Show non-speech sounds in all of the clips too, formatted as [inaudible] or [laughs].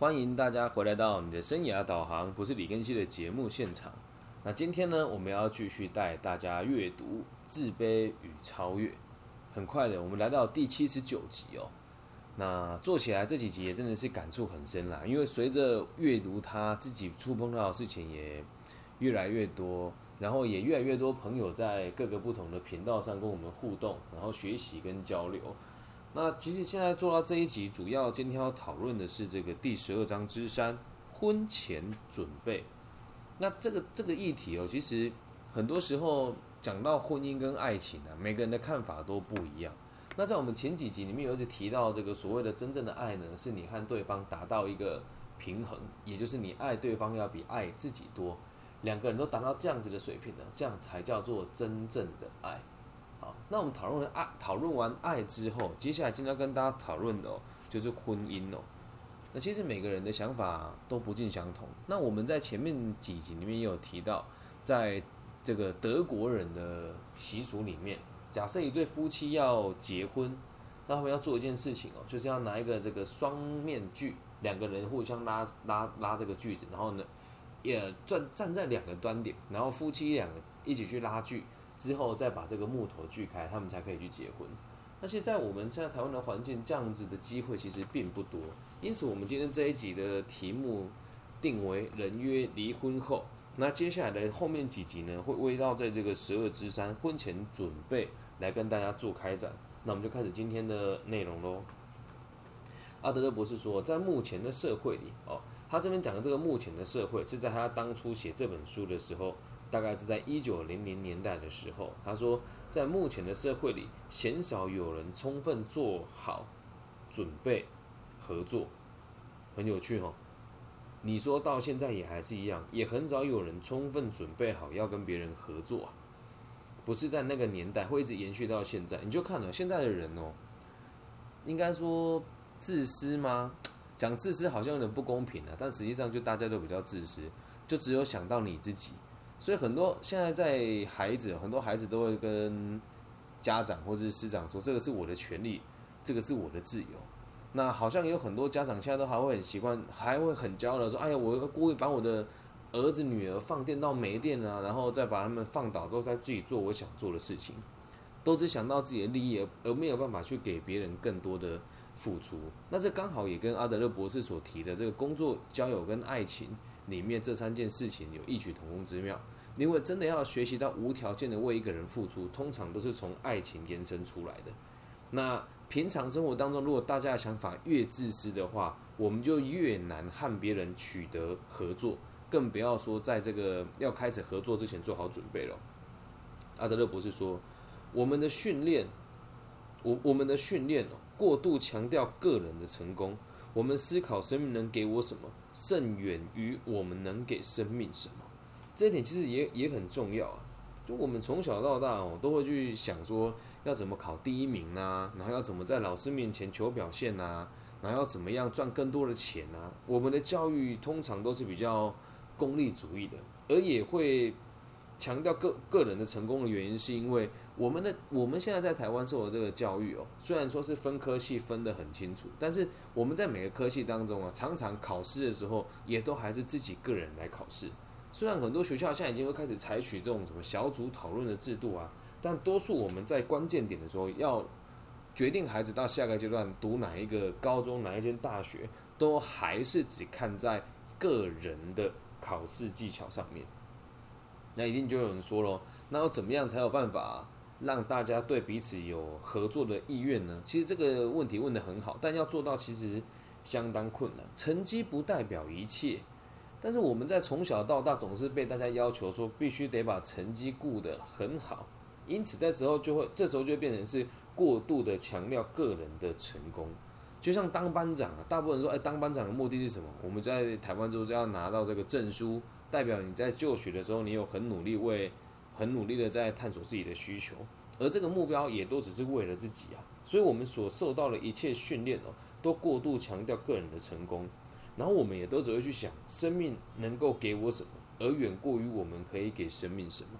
欢迎大家回来到你的生涯导航，不是李根熙的节目现场。那今天呢，我们要继续带大家阅读《自卑与超越》。很快的，我们来到第七十九集哦。那做起来这几集也真的是感触很深啦，因为随着阅读它，自己触碰到的事情也越来越多，然后也越来越多朋友在各个不同的频道上跟我们互动，然后学习跟交流。那其实现在做到这一集，主要今天要讨论的是这个第十二章之三婚前准备。那这个这个议题哦，其实很多时候讲到婚姻跟爱情啊，每个人的看法都不一样。那在我们前几集里面有一直提到，这个所谓的真正的爱呢，是你和对方达到一个平衡，也就是你爱对方要比爱自己多，两个人都达到这样子的水平呢，这样才叫做真正的爱。那我们讨论爱，讨论完爱之后，接下来今天跟大家讨论的哦，就是婚姻哦。那其实每个人的想法都不尽相同。那我们在前面几集里面也有提到，在这个德国人的习俗里面，假设一对夫妻要结婚，那他们要做一件事情哦，就是要拿一个这个双面锯，两个人互相拉拉拉这个锯子，然后呢，也站站在两个端点，然后夫妻两个一起去拉锯。之后再把这个木头锯开，他们才可以去结婚。那现在我们现在台湾的环境，这样子的机会其实并不多。因此，我们今天这一集的题目定为“人约离婚后”。那接下来的后面几集呢，会围绕在这个十二之三婚前准备来跟大家做开展。那我们就开始今天的内容喽。阿德勒博士说，在目前的社会里，哦，他这边讲的这个目前的社会，是在他当初写这本书的时候。大概是在一九零零年代的时候，他说，在目前的社会里，鲜少有人充分做好准备合作，很有趣哈。你说到现在也还是一样，也很少有人充分准备好要跟别人合作啊。不是在那个年代，会一直延续到现在。你就看了现在的人哦，应该说自私吗？讲自私好像有点不公平啊，但实际上就大家都比较自私，就只有想到你自己。所以很多现在在孩子，很多孩子都会跟家长或是师长说：“这个是我的权利，这个是我的自由。”那好像有很多家长现在都还会很习惯，还会很骄傲的说：“哎呀，我故意把我的儿子女儿放电到没电啊，然后再把他们放倒之后，再自己做我想做的事情，都只想到自己的利益，而没有办法去给别人更多的付出。”那这刚好也跟阿德勒博士所提的这个工作、交友跟爱情。里面这三件事情有异曲同工之妙，因为真的要学习到无条件的为一个人付出，通常都是从爱情延伸出来的。那平常生活当中，如果大家的想法越自私的话，我们就越难和别人取得合作，更不要说在这个要开始合作之前做好准备了。阿德勒博士说，我们的训练，我我们的训练哦，过度强调个人的成功。我们思考生命能给我什么，甚远于我们能给生命什么。这一点其实也也很重要啊。就我们从小到大哦，都会去想说要怎么考第一名啊，然后要怎么在老师面前求表现啊，然后要怎么样赚更多的钱啊。我们的教育通常都是比较功利主义的，而也会。强调个个人的成功的原因，是因为我们的我们现在在台湾受的这个教育哦，虽然说是分科系分得很清楚，但是我们在每个科系当中啊，常常考试的时候也都还是自己个人来考试。虽然很多学校现在已经会开始采取这种什么小组讨论的制度啊，但多数我们在关键点的时候要决定孩子到下个阶段读哪一个高中、哪一间大学，都还是只看在个人的考试技巧上面。那一定就有人说喽，那要怎么样才有办法让大家对彼此有合作的意愿呢？其实这个问题问得很好，但要做到其实相当困难。成绩不代表一切，但是我们在从小到大总是被大家要求说必须得把成绩顾得很好，因此在之后就会这时候就会变成是过度的强调个人的成功，就像当班长啊，大部分人说哎当班长的目的是什么？我们在台湾之后要拿到这个证书。代表你在就学的时候，你有很努力为，很努力的在探索自己的需求，而这个目标也都只是为了自己啊。所以，我们所受到的一切训练哦，都过度强调个人的成功，然后我们也都只会去想生命能够给我什么，而远过于我们可以给生命什么。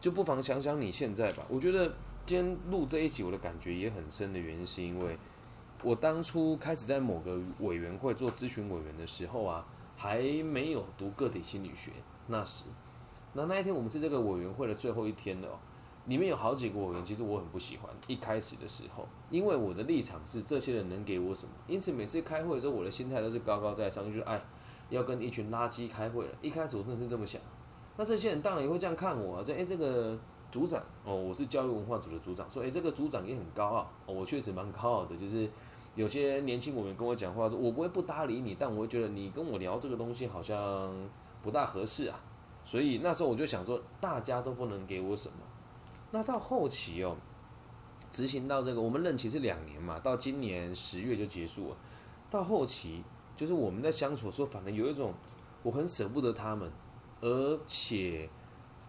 就不妨想想你现在吧。我觉得今天录这一集，我的感觉也很深的原因，是因为我当初开始在某个委员会做咨询委员的时候啊，还没有读个体心理学。那时，那那一天我们是这个委员会的最后一天了，里面有好几个委员，其实我很不喜欢。一开始的时候，因为我的立场是这些人能给我什么，因此每次开会的时候，我的心态都是高高在上，就是哎，要跟一群垃圾开会了。一开始我真的是这么想。那这些人当然也会这样看我，啊，就哎这个组长哦，我是教育文化组的组长，说哎这个组长也很高傲，哦我确实蛮高傲的，就是有些年轻委员跟我讲话说，我不会不搭理你，但我会觉得你跟我聊这个东西好像不大合适啊，所以那时候我就想说，大家都不能给我什么。那到后期哦，执行到这个，我们任期是两年嘛，到今年十月就结束了。到后期就是我们在相处的时候，反正有一种我很舍不得他们。而且，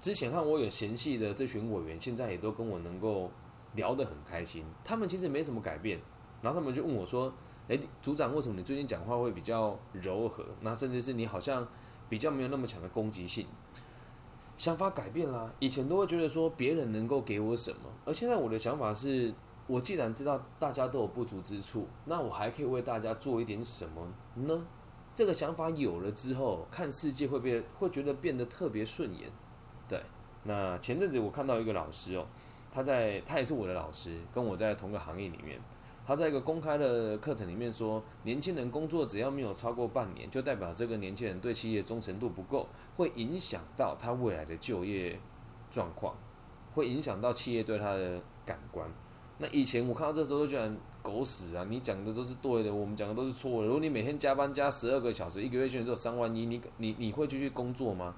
之前和我有嫌隙的这群委员，现在也都跟我能够聊得很开心。他们其实没什么改变，然后他们就问我说：“诶，组长，为什么你最近讲话会比较柔和？那甚至是你好像比较没有那么强的攻击性？想法改变啦。以前都会觉得说别人能够给我什么，而现在我的想法是，我既然知道大家都有不足之处，那我还可以为大家做一点什么呢？”这个想法有了之后，看世界会变，会觉得变得特别顺眼。对，那前阵子我看到一个老师哦，他在他也是我的老师，跟我在同个行业里面。他在一个公开的课程里面说，年轻人工作只要没有超过半年，就代表这个年轻人对企业忠诚度不够，会影响到他未来的就业状况，会影响到企业对他的感官。那以前我看到这时候都觉得。狗屎啊！你讲的都是对的，我们讲的都是错的。如果你每天加班加十二个小时，一个月薪水只有三万一，你你你会继续工作吗？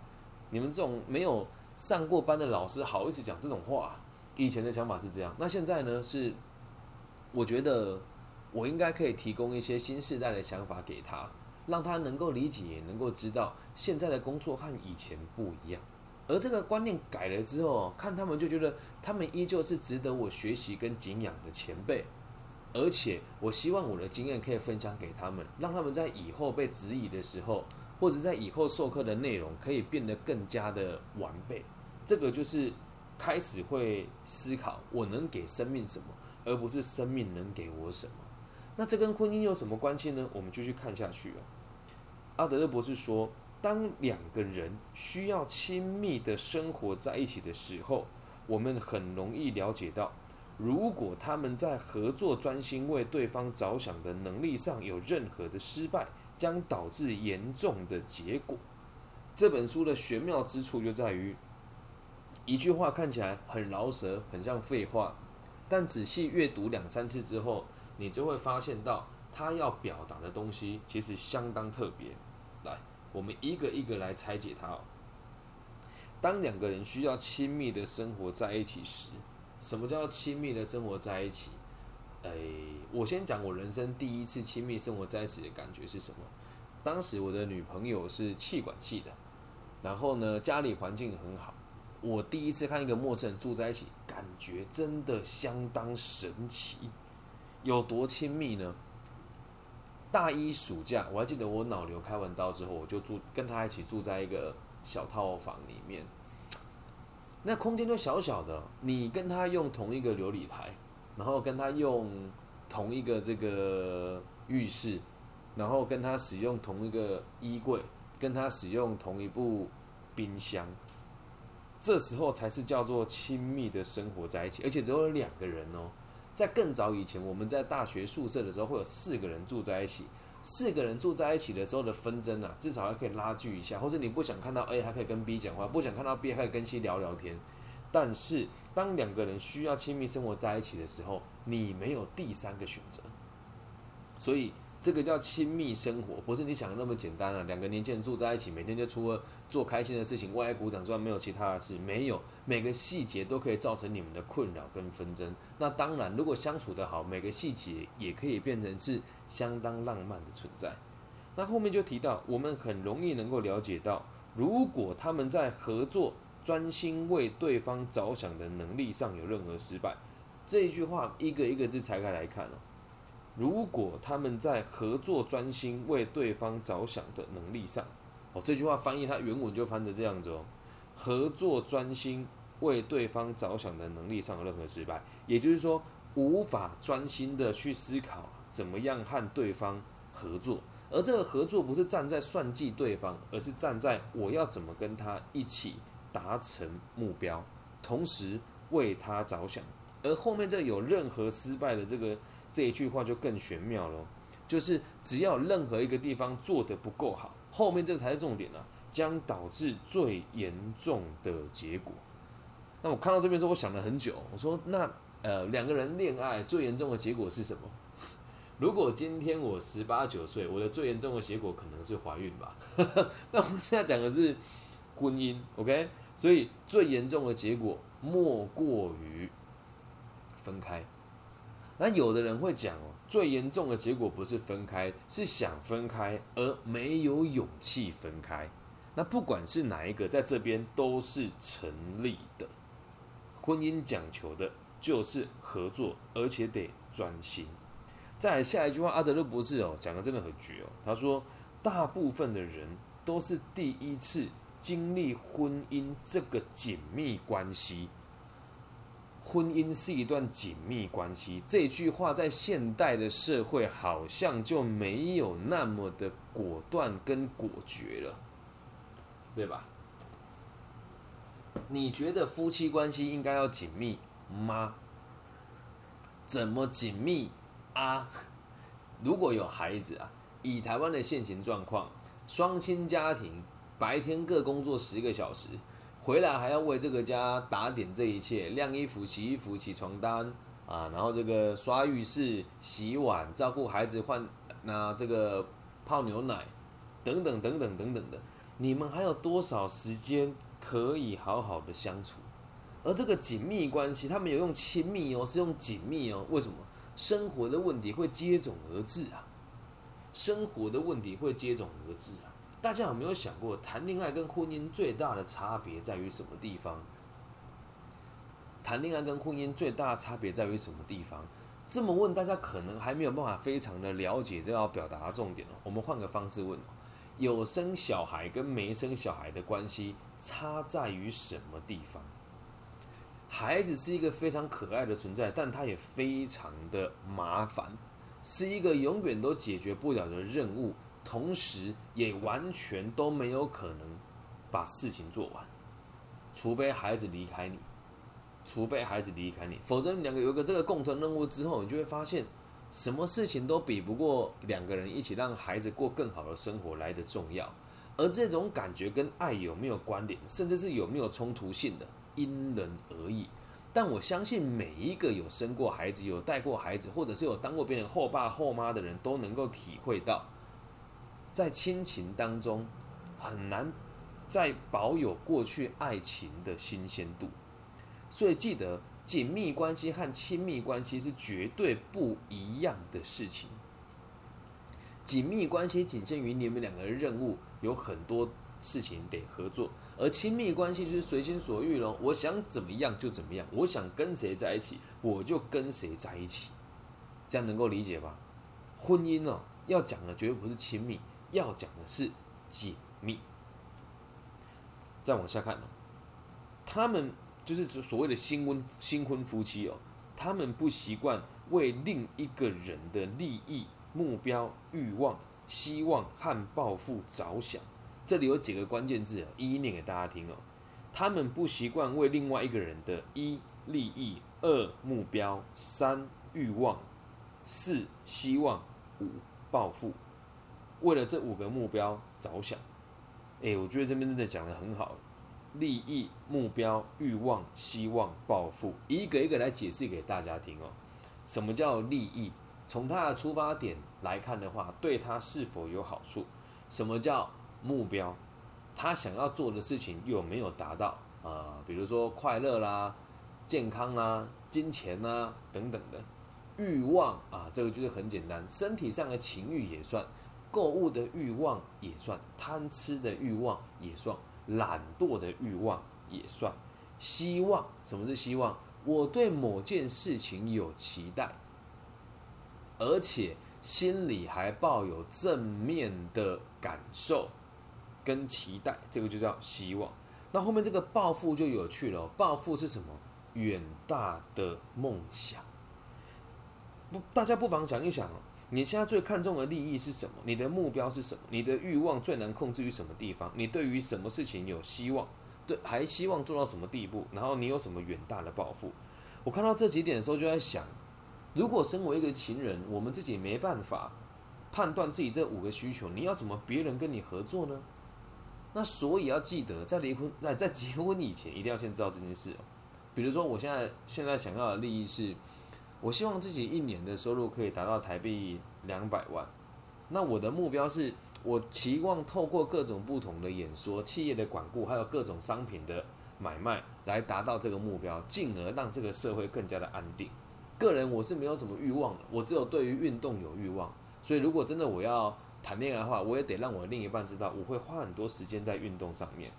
你们这种没有上过班的老师，好意思讲这种话？以前的想法是这样，那现在呢？是我觉得我应该可以提供一些新时代的想法给他，让他能够理解，也能够知道现在的工作和以前不一样。而这个观念改了之后，看他们就觉得他们依旧是值得我学习跟敬仰的前辈。而且，我希望我的经验可以分享给他们，让他们在以后被质疑的时候，或者在以后授课的内容可以变得更加的完备。这个就是开始会思考我能给生命什么，而不是生命能给我什么。那这跟婚姻有什么关系呢？我们继续看下去哦。阿德勒博士说，当两个人需要亲密的生活在一起的时候，我们很容易了解到。如果他们在合作、专心为对方着想的能力上有任何的失败，将导致严重的结果。这本书的玄妙之处就在于，一句话看起来很饶舌，很像废话，但仔细阅读两三次之后，你就会发现到他要表达的东西其实相当特别。来，我们一个一个来拆解它。当两个人需要亲密的生活在一起时，什么叫亲密的生活在一起？诶，我先讲我人生第一次亲密生活在一起的感觉是什么。当时我的女朋友是气管系的，然后呢，家里环境很好。我第一次看一个陌生人住在一起，感觉真的相当神奇。有多亲密呢？大一暑假，我还记得我脑瘤开完刀之后，我就住跟他一起住在一个小套房里面。那空间就小小的，你跟他用同一个琉璃台，然后跟他用同一个这个浴室，然后跟他使用同一个衣柜，跟他使用同一部冰箱，这时候才是叫做亲密的生活在一起，而且只有两个人哦。在更早以前，我们在大学宿舍的时候，会有四个人住在一起。四个人住在一起的时候的纷争啊，至少还可以拉锯一下，或是你不想看到 A，还可以跟 B 讲话；不想看到 B，还可以跟 C 聊聊天。但是当两个人需要亲密生活在一起的时候，你没有第三个选择。所以这个叫亲密生活，不是你想的那么简单啊！两个年轻人住在一起，每天就除了做开心的事情，为爱鼓掌之外，没有其他的事，没有每个细节都可以造成你们的困扰跟纷争。那当然，如果相处得好，每个细节也可以变成是。相当浪漫的存在。那后面就提到，我们很容易能够了解到，如果他们在合作、专心为对方着想的能力上有任何失败，这一句话一个一个字拆开来看哦。如果他们在合作、专心为对方着想的能力上，哦，这句话翻译它原文就翻成这样子哦。合作、专心为对方着想的能力上有任何失败，也就是说，无法专心的去思考。怎么样和对方合作，而这个合作不是站在算计对方，而是站在我要怎么跟他一起达成目标，同时为他着想。而后面这有任何失败的这个这一句话就更玄妙了，就是只要任何一个地方做得不够好，后面这才是重点啊，将导致最严重的结果。那我看到这边时候，我想了很久，我说那。呃，两个人恋爱最严重的结果是什么？[laughs] 如果今天我十八九岁，我的最严重的结果可能是怀孕吧。[laughs] 那我们现在讲的是婚姻，OK？所以最严重的结果莫过于分开。那有的人会讲哦，最严重的结果不是分开，是想分开而没有勇气分开。那不管是哪一个，在这边都是成立的。婚姻讲求的。就是合作，而且得专心。再来下一句话，阿德勒博士哦讲的真的很绝哦。他说，大部分的人都是第一次经历婚姻这个紧密关系。婚姻是一段紧密关系，这句话在现代的社会好像就没有那么的果断跟果决了，对吧？你觉得夫妻关系应该要紧密？吗？怎么紧密啊？如果有孩子啊，以台湾的现行状况，双薪家庭白天各工作十个小时，回来还要为这个家打点这一切，晾衣服、洗衣服、洗床单啊，然后这个刷浴室、洗碗、照顾孩子、换那这个泡牛奶等等等等等等的，你们还有多少时间可以好好的相处？而这个紧密关系，他们有用亲密哦，是用紧密哦。为什么？生活的问题会接踵而至啊！生活的问题会接踵而至啊！大家有没有想过，谈恋爱跟婚姻最大的差别在于什么地方？谈恋爱跟婚姻最大的差别在于什么地方？这么问，大家可能还没有办法非常的了解这要表达的重点哦。我们换个方式问：有生小孩跟没生小孩的关系差在于什么地方？孩子是一个非常可爱的存在，但他也非常的麻烦，是一个永远都解决不了的任务，同时也完全都没有可能把事情做完，除非孩子离开你，除非孩子离开你，否则你两个有个这个共同任务之后，你就会发现，什么事情都比不过两个人一起让孩子过更好的生活来的重要，而这种感觉跟爱有没有关联，甚至是有没有冲突性的？因人而异，但我相信每一个有生过孩子、有带过孩子，或者是有当过别人后爸后妈的人都能够体会到，在亲情当中很难再保有过去爱情的新鲜度。所以记得，紧密关系和亲密关系是绝对不一样的事情。紧密关系仅限于你们两个人任务，有很多事情得合作。而亲密关系就是随心所欲咯，我想怎么样就怎么样，我想跟谁在一起我就跟谁在一起，这样能够理解吧？婚姻哦，要讲的绝对不是亲密，要讲的是解密。再往下看哦，他们就是所谓的新婚新婚夫妻哦，他们不习惯为另一个人的利益、目标、欲望、希望和抱负着想。这里有几个关键字，一一念给大家听哦。他们不习惯为另外一个人的一利益、二目标、三欲望、四希望、五抱负，为了这五个目标着想。哎，我觉得这边真的讲的很好。利益、目标、欲望、希望、抱负，一个一个来解释给大家听哦。什么叫利益？从他的出发点来看的话，对他是否有好处？什么叫？目标，他想要做的事情有没有达到啊？比如说快乐啦、健康啦、金钱啦等等的欲望啊，这个就是很简单，身体上的情欲也算，购物的欲望也算，贪吃的欲望也算，懒惰的欲望也算。希望，什么是希望？我对某件事情有期待，而且心里还抱有正面的感受。跟期待，这个就叫希望。那后面这个抱负就有趣了。抱负是什么？远大的梦想。不，大家不妨想一想你现在最看重的利益是什么？你的目标是什么？你的欲望最难控制于什么地方？你对于什么事情有希望？对，还希望做到什么地步？然后你有什么远大的抱负？我看到这几点的时候，就在想，如果身为一个情人，我们自己没办法判断自己这五个需求，你要怎么别人跟你合作呢？那所以要记得，在离婚、在在结婚以前，一定要先知道这件事。比如说，我现在现在想要的利益是。我希望自己一年的收入可以达到台币两百万。那我的目标是，我期望透过各种不同的演说、企业的管顾，还有各种商品的买卖，来达到这个目标，进而让这个社会更加的安定。个人我是没有什么欲望的，我只有对于运动有欲望。所以如果真的我要谈恋爱的话，我也得让我的另一半知道，我会花很多时间在运动上面。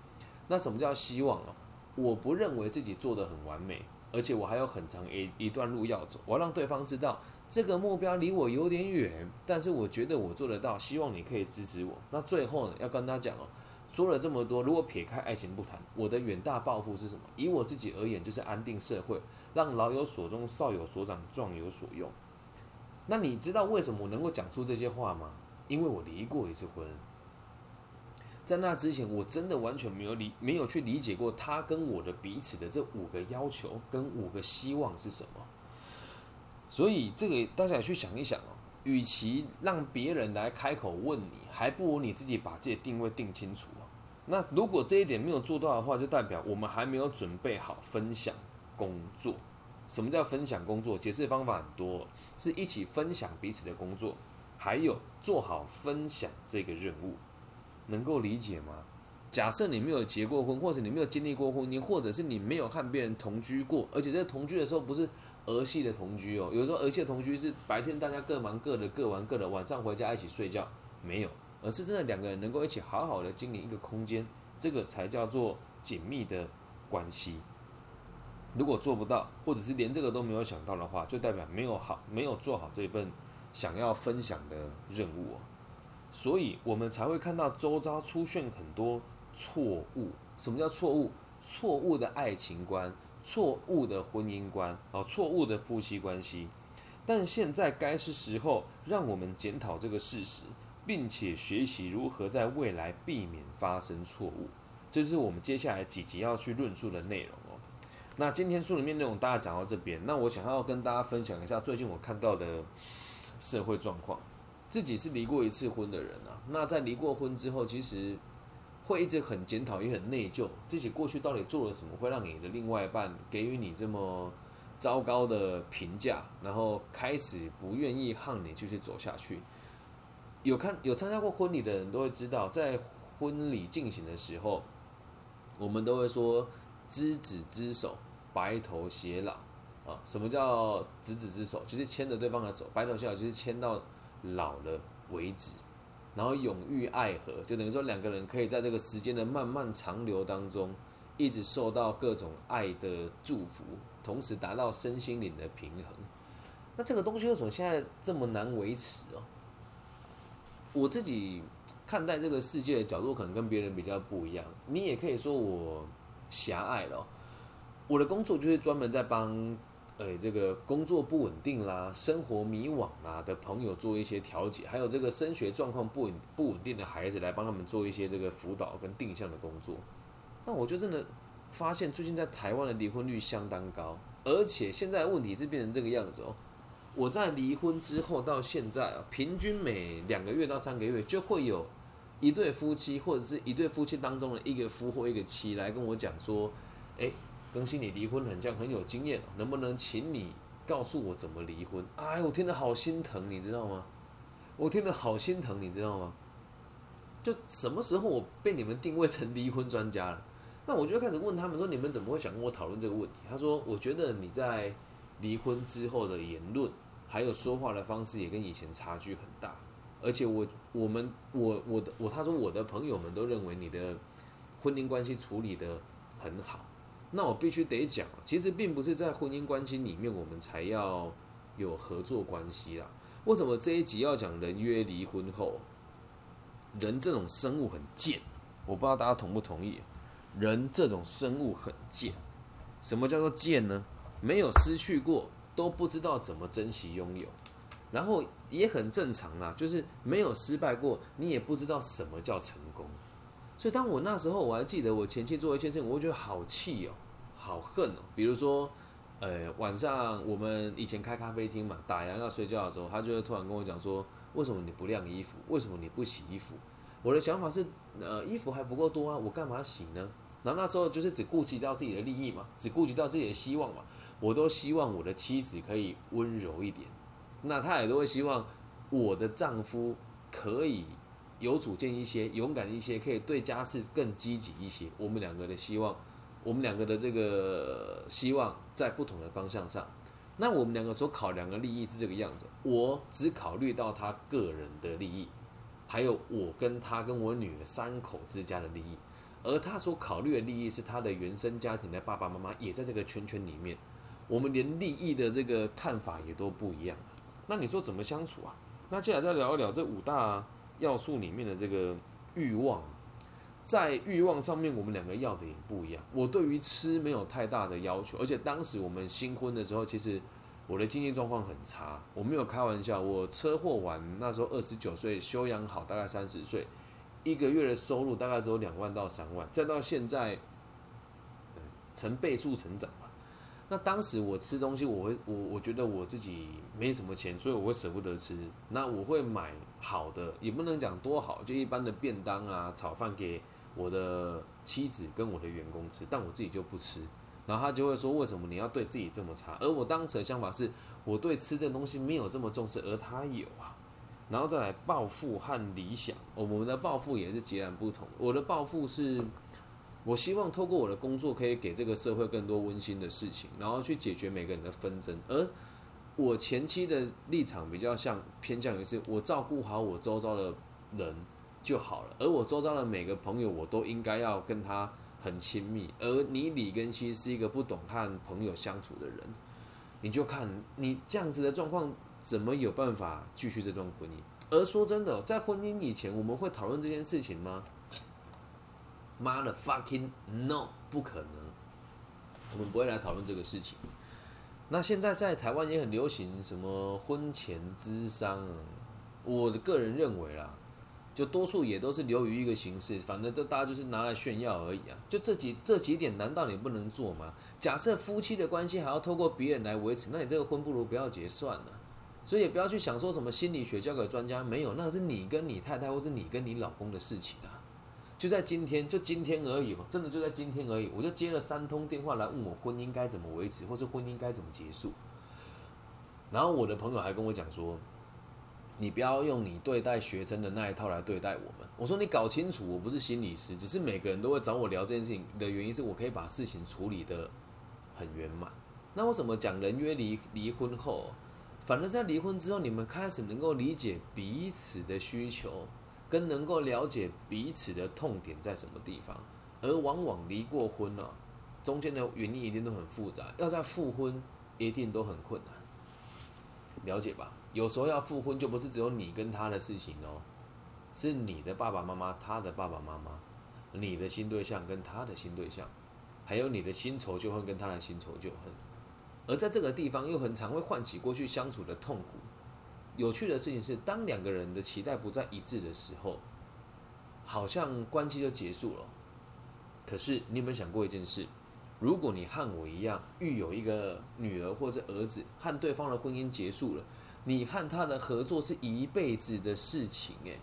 那什么叫希望呢？我不认为自己做的很完美。而且我还有很长一一段路要走，我让对方知道这个目标离我有点远，但是我觉得我做得到，希望你可以支持我。那最后呢，要跟他讲哦，说了这么多，如果撇开爱情不谈，我的远大抱负是什么？以我自己而言，就是安定社会，让老有所终，少有所长，壮有所用。那你知道为什么我能够讲出这些话吗？因为我离过一次婚。在那之前，我真的完全没有理，没有去理解过他跟我的彼此的这五个要求跟五个希望是什么。所以这个大家也去想一想哦，与其让别人来开口问你，还不如你自己把自己定位定清楚那如果这一点没有做到的话，就代表我们还没有准备好分享工作。什么叫分享工作？解释方法很多，是一起分享彼此的工作，还有做好分享这个任务。能够理解吗？假设你没有结过婚，或者你没有经历过婚姻，或者是你没有和别人同居过，而且在同居的时候不是儿戏的同居哦，有时候儿戏的同居是白天大家各忙各的，各玩各的，晚上回家一起睡觉，没有，而是真的两个人能够一起好好的经营一个空间，这个才叫做紧密的关系。如果做不到，或者是连这个都没有想到的话，就代表没有好，没有做好这份想要分享的任务哦。所以我们才会看到周遭出现很多错误。什么叫错误？错误的爱情观，错误的婚姻观，啊，错误的夫妻关系。但现在该是时候，让我们检讨这个事实，并且学习如何在未来避免发生错误。这是我们接下来几集要去论述的内容哦。那今天书里面内容大家讲到这边，那我想要跟大家分享一下最近我看到的社会状况。自己是离过一次婚的人啊，那在离过婚之后，其实会一直很检讨，也很内疚，自己过去到底做了什么，会让你的另外一半给予你这么糟糕的评价，然后开始不愿意和你继续走下去。有看有参加过婚礼的人都会知道，在婚礼进行的时候，我们都会说执子之手，白头偕老啊。什么叫执子之手？就是牵着对方的手，白头偕老就是牵到。老了为止，然后永浴爱河，就等于说两个人可以在这个时间的漫漫长流当中，一直受到各种爱的祝福，同时达到身心灵的平衡。那这个东西为什么现在这么难维持哦？我自己看待这个世界的角度可能跟别人比较不一样，你也可以说我狭隘了。我的工作就是专门在帮。哎，这个工作不稳定啦，生活迷惘啦的朋友做一些调解，还有这个升学状况不稳不稳定的孩子来帮他们做一些这个辅导跟定向的工作。那我就真的发现，最近在台湾的离婚率相当高，而且现在问题是变成这个样子哦。我在离婚之后到现在啊，平均每两个月到三个月就会有一对夫妻或者是一对夫妻当中的一个夫或一个妻来跟我讲说，哎。跟心理离婚很像，很有经验，能不能请你告诉我怎么离婚？哎，我听得好心疼，你知道吗？我听得好心疼，你知道吗？就什么时候我被你们定位成离婚专家了？那我就开始问他们说：你们怎么会想跟我讨论这个问题？他说：我觉得你在离婚之后的言论，还有说话的方式也跟以前差距很大，而且我我们我我的我他说我的朋友们都认为你的婚姻关系处理的很好。那我必须得讲，其实并不是在婚姻关系里面我们才要有合作关系啦。为什么这一集要讲人约离婚后？人这种生物很贱，我不知道大家同不同意。人这种生物很贱，什么叫做贱呢？没有失去过，都不知道怎么珍惜拥有。然后也很正常啦，就是没有失败过，你也不知道什么叫成功。所以当我那时候，我还记得我前妻做一件事情，我觉得好气哦，好恨哦。比如说，呃，晚上我们以前开咖啡厅嘛，打烊要睡觉的时候，他就会突然跟我讲说：“为什么你不晾衣服？为什么你不洗衣服？”我的想法是，呃，衣服还不够多啊，我干嘛洗呢？然后那时候就是只顾及到自己的利益嘛，只顾及到自己的希望嘛。我都希望我的妻子可以温柔一点，那她也都会希望我的丈夫可以。有主见一些，勇敢一些，可以对家事更积极一些。我们两个的希望，我们两个的这个希望在不同的方向上。那我们两个所考量的利益是这个样子：我只考虑到他个人的利益，还有我跟他跟我女儿三口之家的利益，而他所考虑的利益是他的原生家庭的爸爸妈妈也在这个圈圈里面。我们连利益的这个看法也都不一样。那你说怎么相处啊？那接下来再聊一聊这五大。要素里面的这个欲望，在欲望上面，我们两个要的也不一样。我对于吃没有太大的要求，而且当时我们新婚的时候，其实我的经济状况很差。我没有开玩笑，我车祸完那时候二十九岁，修养好大概三十岁，一个月的收入大概只有两万到三万，再到现在，成倍数成长嘛。那当时我吃东西，我会我我觉得我自己没什么钱，所以我会舍不得吃。那我会买好的，也不能讲多好，就一般的便当啊、炒饭给我的妻子跟我的员工吃，但我自己就不吃。然后他就会说：“为什么你要对自己这么差？”而我当时的想法是，我对吃这东西没有这么重视，而他有啊。然后再来暴富和理想，我们的暴富也是截然不同。我的暴富是。我希望透过我的工作，可以给这个社会更多温馨的事情，然后去解决每个人的纷争。而我前期的立场比较像偏向于是，我照顾好我周遭的人就好了。而我周遭的每个朋友，我都应该要跟他很亲密。而你李根熙是一个不懂和朋友相处的人，你就看你这样子的状况，怎么有办法继续这段婚姻？而说真的，在婚姻以前，我们会讨论这件事情吗？妈的，fucking no，不可能，我们不会来讨论这个事情。那现在在台湾也很流行什么婚前咨商，我的个人认为啦，就多数也都是流于一个形式，反正就大家就是拿来炫耀而已啊。就这几这几点，难道你不能做吗？假设夫妻的关系还要透过别人来维持，那你这个婚不如不要结算了。所以也不要去想说什么心理学交给专家，没有，那是你跟你太太或是你跟你老公的事情啊。就在今天，就今天而已嘛，真的就在今天而已。我就接了三通电话来问我婚姻该怎么维持，或是婚姻该怎么结束。然后我的朋友还跟我讲说：“你不要用你对待学生的那一套来对待我们。”我说：“你搞清楚，我不是心理师，只是每个人都会找我聊这件事情的原因是我可以把事情处理的很圆满。那我怎么讲？人约离离婚后，反正在离婚之后，你们开始能够理解彼此的需求。”跟能够了解彼此的痛点在什么地方，而往往离过婚了，中间的原因一定都很复杂，要再复婚一定都很困难，了解吧？有时候要复婚就不是只有你跟他的事情哦，是你的爸爸妈妈、他的爸爸妈妈、你的新对象跟他的新对象，还有你的新仇旧恨跟他的新仇旧恨，而在这个地方又很常会唤起过去相处的痛苦。有趣的事情是，当两个人的期待不再一致的时候，好像关系就结束了。可是你有没有想过一件事？如果你和我一样育有一个女儿或者儿子，和对方的婚姻结束了，你和他的合作是一辈子的事情诶，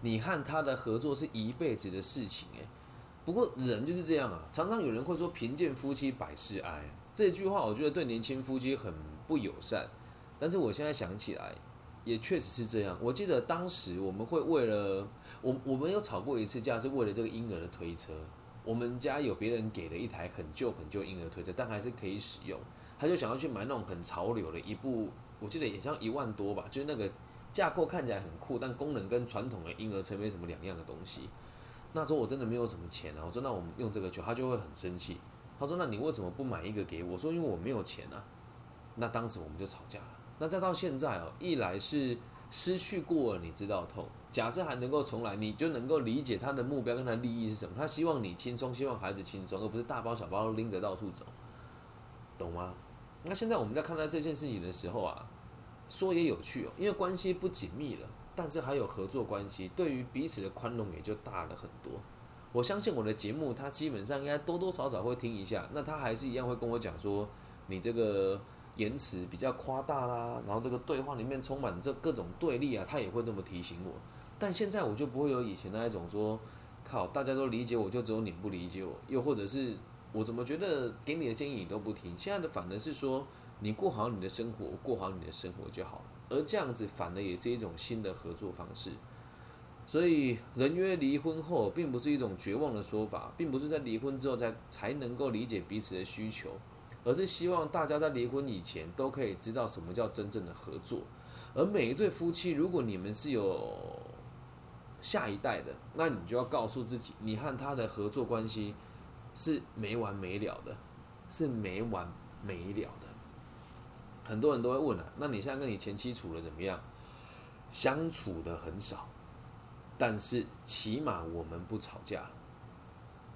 你和他的合作是一辈子的事情诶。不过人就是这样啊，常常有人会说“贫贱夫妻百事哀”这句话，我觉得对年轻夫妻很不友善。但是我现在想起来，也确实是这样。我记得当时我们会为了我，我们有吵过一次架，是为了这个婴儿的推车。我们家有别人给了一台很旧很旧婴儿推车，但还是可以使用。他就想要去买那种很潮流的一部，我记得也像一万多吧，就是那个架构看起来很酷，但功能跟传统的婴儿车没什么两样的东西。那时候我真的没有什么钱啊，我说那我们用这个去，他就会很生气。他说那你为什么不买一个给我？说因为我没有钱啊。那当时我们就吵架了。那再到现在哦，一来是失去过了，你知道痛；假设还能够重来，你就能够理解他的目标跟他的利益是什么。他希望你轻松，希望孩子轻松，而不是大包小包拎着到处走，懂吗？那现在我们在看待这件事情的时候啊，说也有趣哦，因为关系不紧密了，但是还有合作关系，对于彼此的宽容也就大了很多。我相信我的节目，他基本上应该多多少少会听一下，那他还是一样会跟我讲说，你这个言辞比较夸大啦，然后这个对话里面充满这各种对立啊，他也会这么提醒我。但现在我就不会有以前那一种说，靠，大家都理解我，就只有你不理解我，又或者是我怎么觉得给你的建议你都不听。现在的反而是说，你过好你的生活，过好你的生活就好。而这样子反而也是一种新的合作方式。所以，人约离婚后，并不是一种绝望的说法，并不是在离婚之后才才能够理解彼此的需求，而是希望大家在离婚以前都可以知道什么叫真正的合作。而每一对夫妻，如果你们是有下一代的，那你就要告诉自己，你和他的合作关系是没完没了的，是没完没了的。很多人都会问啊，那你现在跟你前妻处的怎么样？相处的很少。但是起码我们不吵架，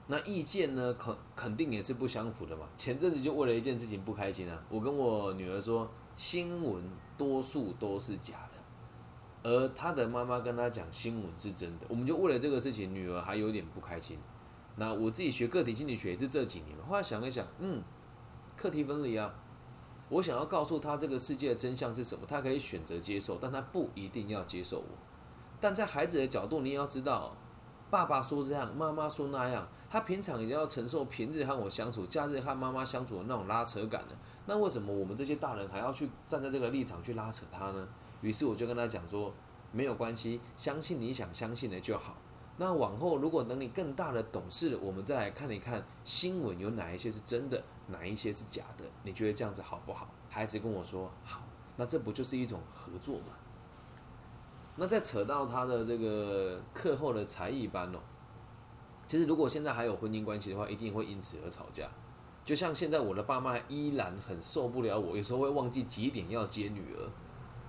那意见呢？肯肯定也是不相符的嘛。前阵子就为了一件事情不开心啊，我跟我女儿说，新闻多数都是假的，而她的妈妈跟她讲新闻是真的，我们就为了这个事情，女儿还有点不开心。那我自己学个体心理学也是这几年，后来想一想，嗯，课题分离啊，我想要告诉他这个世界的真相是什么，他可以选择接受，但他不一定要接受我。但在孩子的角度，你也要知道，爸爸说这样，妈妈说那样，他平常已经要承受平日和我相处、假日和妈妈相处的那种拉扯感了。那为什么我们这些大人还要去站在这个立场去拉扯他呢？于是我就跟他讲说，没有关系，相信你想相信的就好。那往后如果等你更大的懂事了，我们再来看一看新闻有哪一些是真的，哪一些是假的。你觉得这样子好不好？孩子跟我说好，那这不就是一种合作吗？那再扯到他的这个课后的才艺班哦，其实如果现在还有婚姻关系的话，一定会因此而吵架。就像现在我的爸妈依然很受不了我，有时候会忘记几点要接女儿，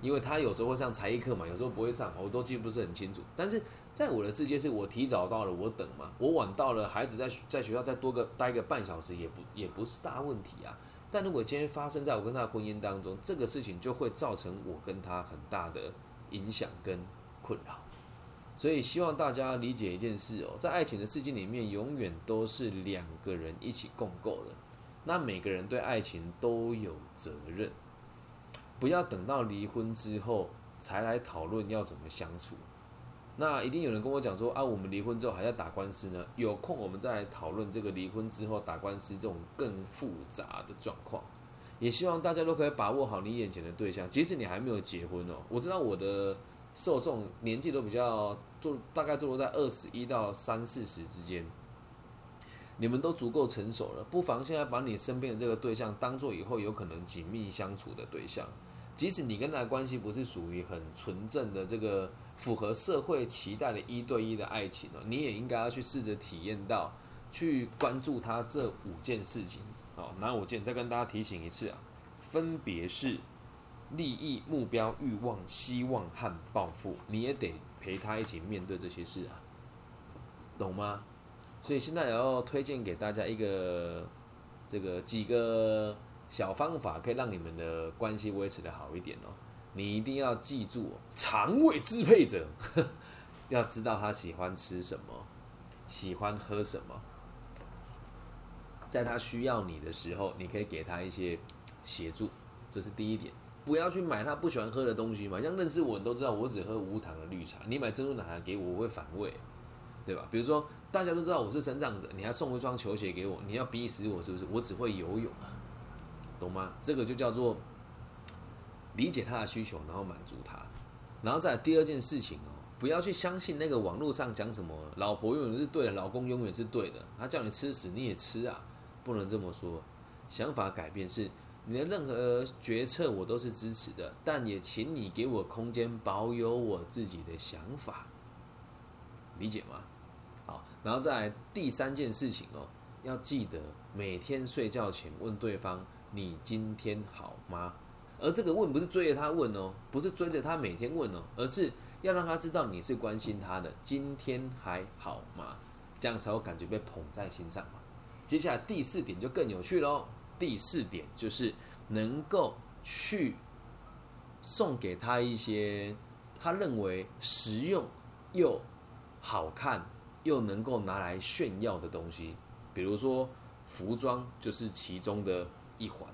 因为他有时候会上才艺课嘛，有时候不会上，我都记不是很清楚。但是在我的世界是我提早到了，我等嘛，我晚到了，孩子在在学校再多个待个半小时也不也不是大问题啊。但如果今天发生在我跟他婚姻当中，这个事情就会造成我跟他很大的。影响跟困扰，所以希望大家理解一件事哦，在爱情的世界里面，永远都是两个人一起共构的。那每个人对爱情都有责任，不要等到离婚之后才来讨论要怎么相处。那一定有人跟我讲说啊，我们离婚之后还要打官司呢，有空我们再来讨论这个离婚之后打官司这种更复杂的状况。也希望大家都可以把握好你眼前的对象，即使你还没有结婚哦。我知道我的受众年纪都比较，就大概坐落在二十一到三四十之间，你们都足够成熟了，不妨现在把你身边的这个对象当做以后有可能紧密相处的对象。即使你跟他的关系不是属于很纯正的这个符合社会期待的一对一的爱情哦，你也应该要去试着体验到，去关注他这五件事情。好，哪五件再跟大家提醒一次啊，分别是利益、目标、欲望、希望和抱负，你也得陪他一起面对这些事啊，懂吗？所以现在也要推荐给大家一个这个几个小方法，可以让你们的关系维持的好一点哦。你一定要记住，肠胃支配者 [laughs] 要知道他喜欢吃什么，喜欢喝什么。在他需要你的时候，你可以给他一些协助，这是第一点。不要去买他不喜欢喝的东西嘛。像认识我，你都知道我只喝无糖的绿茶。你买珍珠奶茶给我，我会反胃，对吧？比如说大家都知道我是身障者，你还送一双球鞋给我，你要逼死我是不是？我只会游泳啊，懂吗？这个就叫做理解他的需求，然后满足他。然后再第二件事情哦，不要去相信那个网络上讲什么，老婆永远是对的，老公永远是对的，他叫你吃屎你也吃啊。不能这么说，想法改变是你的任何决策我都是支持的，但也请你给我空间，保有我自己的想法，理解吗？好，然后再第三件事情哦，要记得每天睡觉前问对方你今天好吗？而这个问不是追着他问哦，不是追着他每天问哦，而是要让他知道你是关心他的，今天还好吗？这样才会感觉被捧在心上嘛。接下来第四点就更有趣喽。第四点就是能够去送给他一些他认为实用又好看又能够拿来炫耀的东西，比如说服装就是其中的一环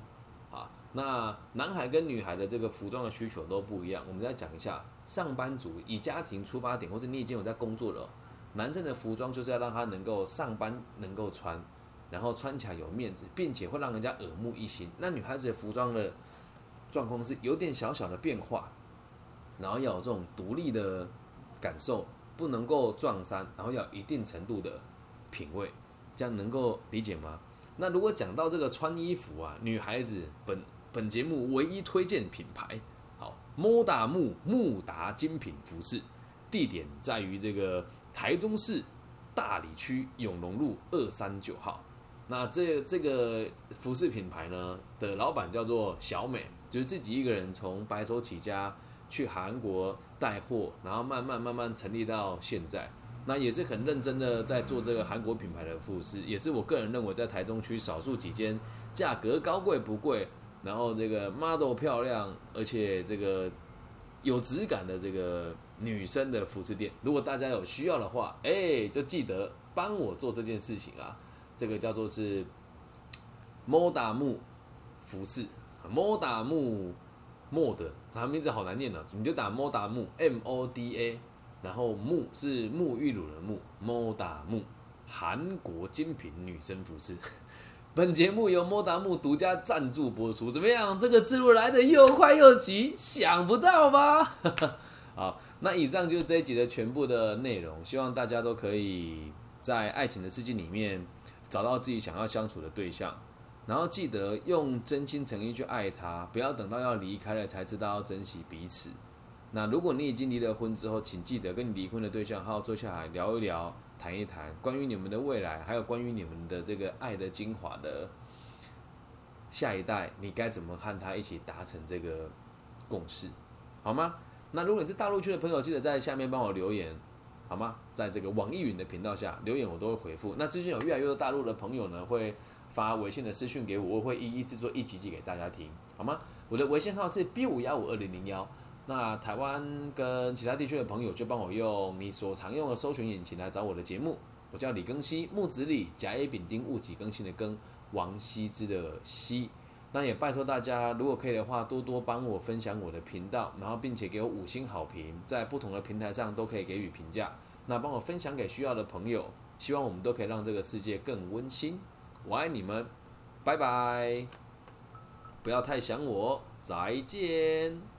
啊。那男孩跟女孩的这个服装的需求都不一样，我们再讲一下，上班族以家庭出发点，或者你已经有在工作了，男生的服装就是要让他能够上班能够穿，然后穿起来有面子，并且会让人家耳目一新。那女孩子的服装的状况是有点小小的变化，然后要有这种独立的感受，不能够撞衫，然后要有一定程度的品味，这样能够理解吗？那如果讲到这个穿衣服啊，女孩子本本节目唯一推荐品牌，好，莫达木木达精品服饰，地点在于这个台中市大理区永隆路二三九号。那这这个服饰品牌呢的老板叫做小美，就是自己一个人从白手起家去韩国带货，然后慢慢慢慢成立到现在。那也是很认真的在做这个韩国品牌的服饰，也是我个人认为在台中区少数几间价格高贵不贵，然后这个 model 漂亮，而且这个有质感的这个女生的服饰店。如果大家有需要的话，哎，就记得帮我做这件事情啊。这个叫做是莫达木服饰，莫达木莫的，它名字好难念呢，你就打莫达木 M O D A，然后木是沐浴乳的沐，莫达木韩国精品女生服饰。[laughs] 本节目由 Moda 木独家赞助播出，怎么样？这个字路来的又快又急，想不到吧？[laughs] 好，那以上就是这一集的全部的内容，希望大家都可以在爱情的世界里面。找到自己想要相处的对象，然后记得用真心诚意去爱他，不要等到要离开了才知道要珍惜彼此。那如果你已经离了婚之后，请记得跟你离婚的对象好好坐下来聊一聊，谈一谈关于你们的未来，还有关于你们的这个爱的精华的下一代，你该怎么和他一起达成这个共识，好吗？那如果你是大陆区的朋友，记得在下面帮我留言。好吗？在这个网易云的频道下留言，我都会回复。那最近有越来越多大陆的朋友呢，会发微信的私讯给我，我会一一制作一集集给大家听，好吗？我的微信号是 B 五幺五二零零幺。那台湾跟其他地区的朋友就帮我用你所常用的搜寻引擎来找我的节目。我叫李庚希，木子李，甲乙丙丁戊己更新的庚，王羲之的羲。那也拜托大家，如果可以的话，多多帮我分享我的频道，然后并且给我五星好评，在不同的平台上都可以给予评价。那帮我分享给需要的朋友，希望我们都可以让这个世界更温馨。我爱你们，拜拜！不要太想我，再见。